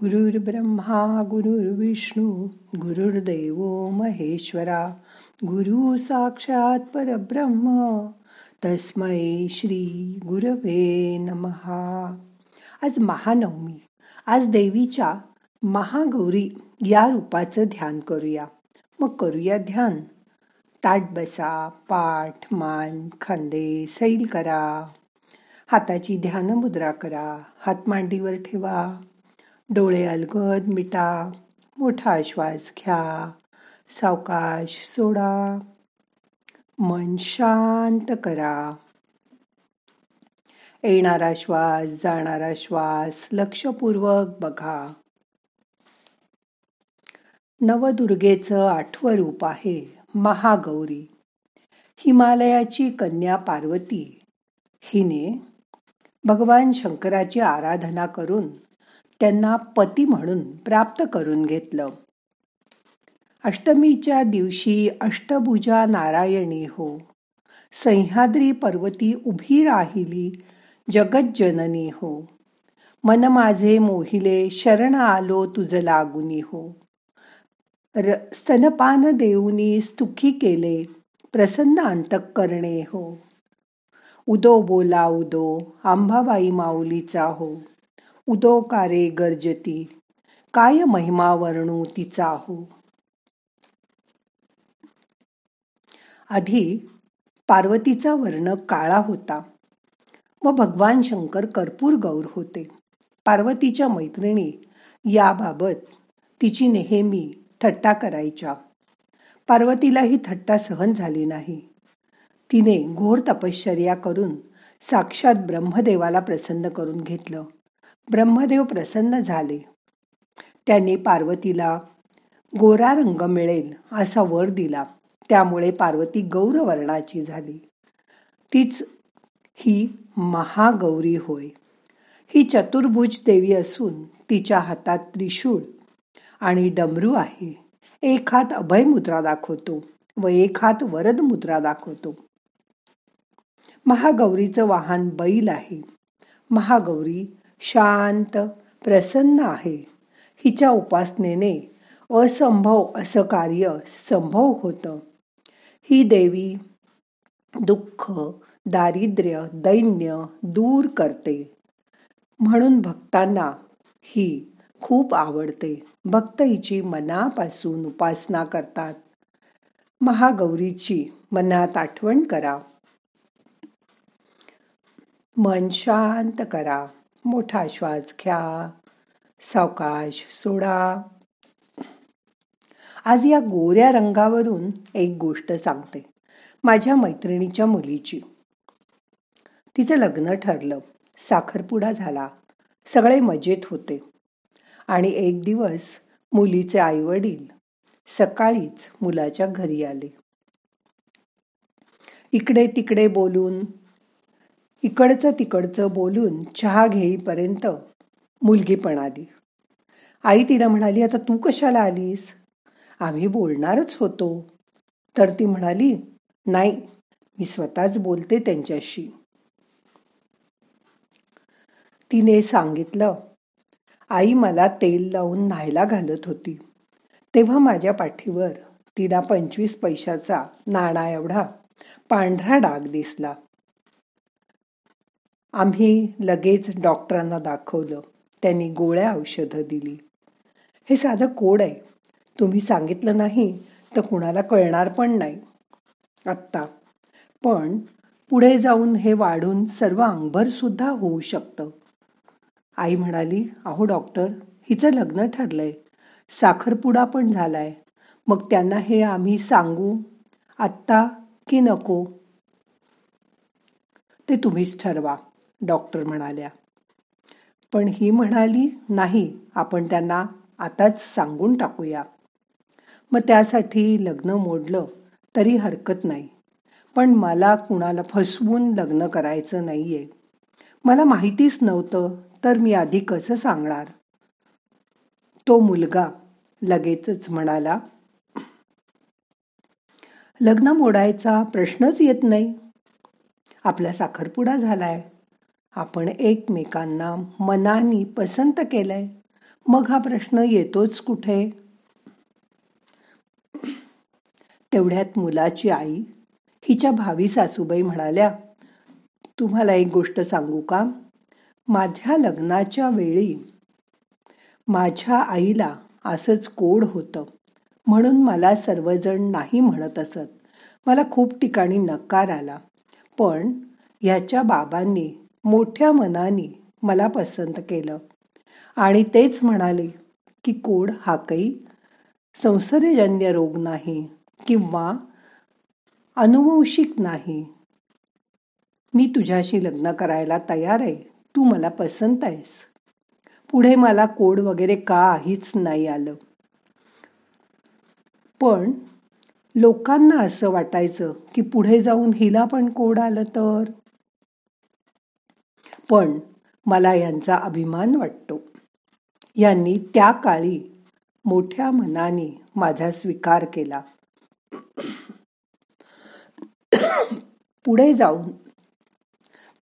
गुरुर्ब्रह्मा गुरुर्विष्णू गुरुर्देव महेश्वरा गुरु साक्षात परब्रह्म तस्मै श्री गुरवे नमहा. आज महानवमी. आज देवीच्या महागौरी या रूपाचं ध्यान करूया. मग करूया ध्यान. ताट बसा पाठ मान खांदे सैल करा. हाताची ध्यान मुद्रा करा. हात मांडीवर ठेवा. डोळे अलगद मिटा मोठा श्वास घ्या सावकाश सोडा मन शांत करा. येणारा श्वास जाणारा श्वास लक्षपूर्वक बघा. नवदुर्गेचं आठवं रूप आहे महागौरी. हिमालयाची कन्या पार्वती. हिने भगवान शंकराची आराधना करून त्यांना पती म्हणून प्राप्त करून घेतलं. अष्टमीच्या दिवशी अष्टभुजा नारायणी हो. सह्याद्री पर्वती उभी राहिली जगज्जननी हो. मन माझे मोहिले शरण आलो तुझ लागुनी हो. र स्तनपान देऊनी स्तुखी केले प्रसन्न अंतक करणे हो. उदो बोला उदो आंबाबाई माऊलीचा हो. उदोकारे गर्जती काय महिमा वर्णू तिचा हो आधी पार्वतीचा वर्ण काळा होता व भगवान शंकर कर्पूर गौर होते. पार्वतीच्या मैत्रिणी याबाबत तिची नेहमी थट्टा करायच्या. पार्वतीला ही थट्टा सहन झाली नाही. तिने घोर तपश्चर्या करून साक्षात ब्रह्मदेवाला प्रसन्न करून घेतलं. ब्रह्मदेव प्रसन्न झाले. त्यांनी पार्वतीला गोरा रंग मिळेल असा वर दिला. त्यामुळे पार्वती गौरवर्णाची झाली. तीच ही महागौरी होय. ही चतुर्भुज देवी असून तिच्या हातात त्रिशूळ आणि डमरू आहे. एक हात अभय मुद्रा दाखवतो व एक हात वरद मुद्रा दाखवतो. महागौरीचं वाहन बैल आहे. महागौरी शांत प्रसन्न आहे. हिच्या उपासनेने असंभव असं कार्य संभव होतं. ही देवी दुःख दारिद्र्य दैन्य दूर करते. म्हणून भक्तांना ही खूप आवडते. भक्त हिची मनापासून उपासना करतात. महागौरीची मनात आठवण करा. मन शांत करा. मोठा श्वास घ्या सावकाश सोडा. आज या गोऱ्या रंगावरून एक गोष्ट सांगते. माझ्या मैत्रिणीच्या मुलीची. तिचं लग्न ठरलं. साखरपुडा झाला. सगळे मजेत होते. आणि एक दिवस मुलीचे आई वडील सकाळीच मुलाच्या घरी आले. इकडे तिकडे बोलून इकडचं तिकडचं बोलून चहा घेईपर्यंत मुलगी पण आली आई तिला म्हणाली आता तू कशाला आलीस? आम्ही बोलणारच होतो. तर ती म्हणाली नाही मी स्वतःच बोलते त्यांच्याशी. तिने सांगितलं आई मला तेल लावून न्हायला घालत होती. तेव्हा माझ्या पाठीवर तिला पंचवीस पैशाचा नाणा एवढा पांढरा डाग दिसला. आम्ही लगेच डॉक्टरांना दाखवलं. त्यांनी गोळ्या औषधं दिली. हे साधं कोड आहे. तुम्ही सांगितलं नाही तर कुणाला कळणार पण नाही. आत्ता. पण पुढे जाऊन हे वाढून सर्व अंगभरसुद्धा होऊ शकतं. आई म्हणाली अहो डॉक्टर हिचं लग्न ठरलंय. साखरपुडा पण झालाय. मग त्यांना हे आम्ही सांगू? आत्ता की नको? ते तुम्हीच ठरवा. डॉक्टर म्हणाल्या. पण ही म्हणाली नाही आपण त्यांना आताच सांगून टाकूया. मग त्यासाठी लग्न मोडलं तरी हरकत नाही. पण मला कुणाला फसवून लग्न करायचं नाही आहे मला माहितीच नव्हतं तर मी आधी कसं सांगणार? तो मुलगा लगेचच म्हणाला लग्न मोडायचा प्रश्नच येत नाही. आपला साखरपुडा झालाय. आपण एकमेकांना मनानी पसंत केलंय? मग हा प्रश्न येतोच कुठे? तेवढ्यात मुलाची आई हिच्या भावी सासूबाई म्हणाल्या तुम्हाला एक गोष्ट सांगू का? माझ्या लग्नाच्या वेळी माझ्या आईला असंच कोड होतं म्हणून मला सर्वजण नाही म्हणत असत. मला खूप ठिकाणी नकार आला. पण ह्याच्या बाबांनी मोठ्या मनाने मला पसंत केलं. आणि तेच म्हणाले की कोड हा काही संसर्गजन्य रोग नाही किंवा अनुवंशिक नाही. मी तुझ्याशी लग्न करायला तयार आहे. तू मला पसंत आहेस. पुढे मला कोड वगैरे काहीच नाही आलं. पण लोकांना असं वाटायचं की पुढे जाऊन हिला पण कोड आलं तर? पण मला यांचा अभिमान वाटतो. यांनी त्या काळी मोठ्या मनाने माझा स्वीकार केला. पुढे जाऊन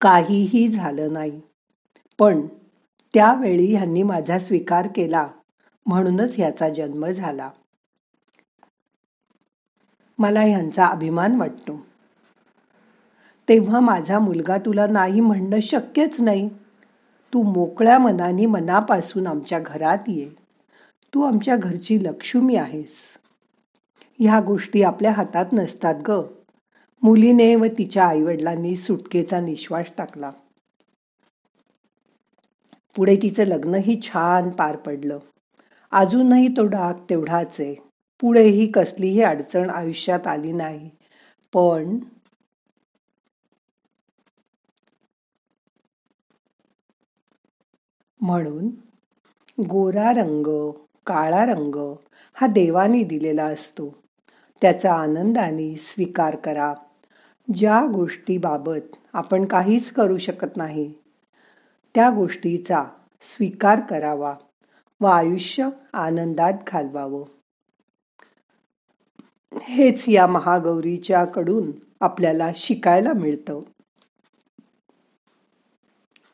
काहीही झालं नाही. पण त्यावेळी ह्यांनी माझा स्वीकार केला म्हणूनच ह्याचा जन्म झाला. मला ह्यांचा अभिमान वाटतो. तेव्हा माझा मुलगा तुला नाही म्हणणं शक्यच नाही. तू मोकळ्या मनाने मनापासून आमच्या घरात ये. तू आमच्या घरची लक्ष्मी आहेस. ह्या गोष्टी आपल्या हातात नसतात ग. मुलीने व तिच्या आईवडिलांनी सुटकेचा निश्वास टाकला. पुढे तिचं लग्नही छान पार पडलं. अजूनही तो डाग तेवढाच आहे. पुढेही कसलीही अडचण आयुष्यात आली नाही. पण म्हणून गोरा रंग काळा रंग हा देवाने दिलेला असतो. त्याचा आनंदाने स्वीकार करा. ज्या गोष्टीबाबत आपण काहीच करू शकत नाही त्या गोष्टीचा स्वीकार करावा व आयुष्य आनंदात घालवावं. हेच या महागौरीच्या कडून आपल्याला शिकायला मिळतं.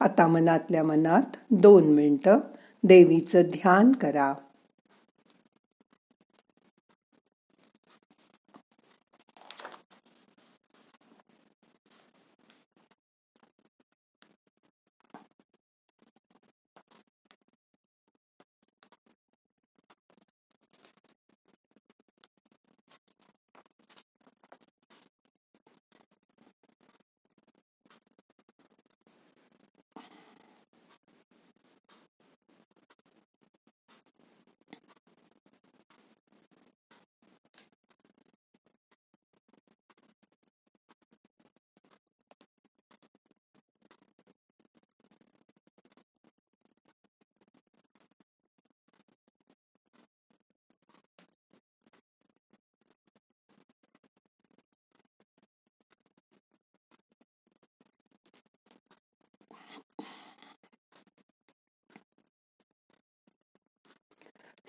आता मनातल्या मनात दोन मिनटं देवीचं ध्यान करा.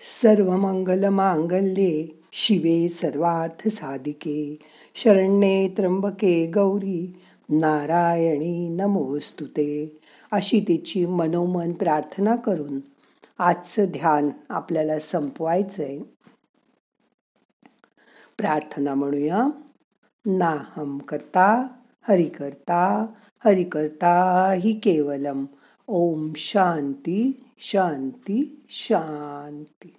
सर्व मंगल मांगल्ये शिवे सर्वार्थ साधिके। शरण्ये त्र्यंबके गौरी नारायणी नमोस्तुते अशी तिची मनोमन प्रार्थना करून आजचं ध्यान आपल्याला संपवायचंय. प्रार्थना म्हणूया नाहम करता हरि करता हरि करता हि केवलम ओम शांती। शांती शांती.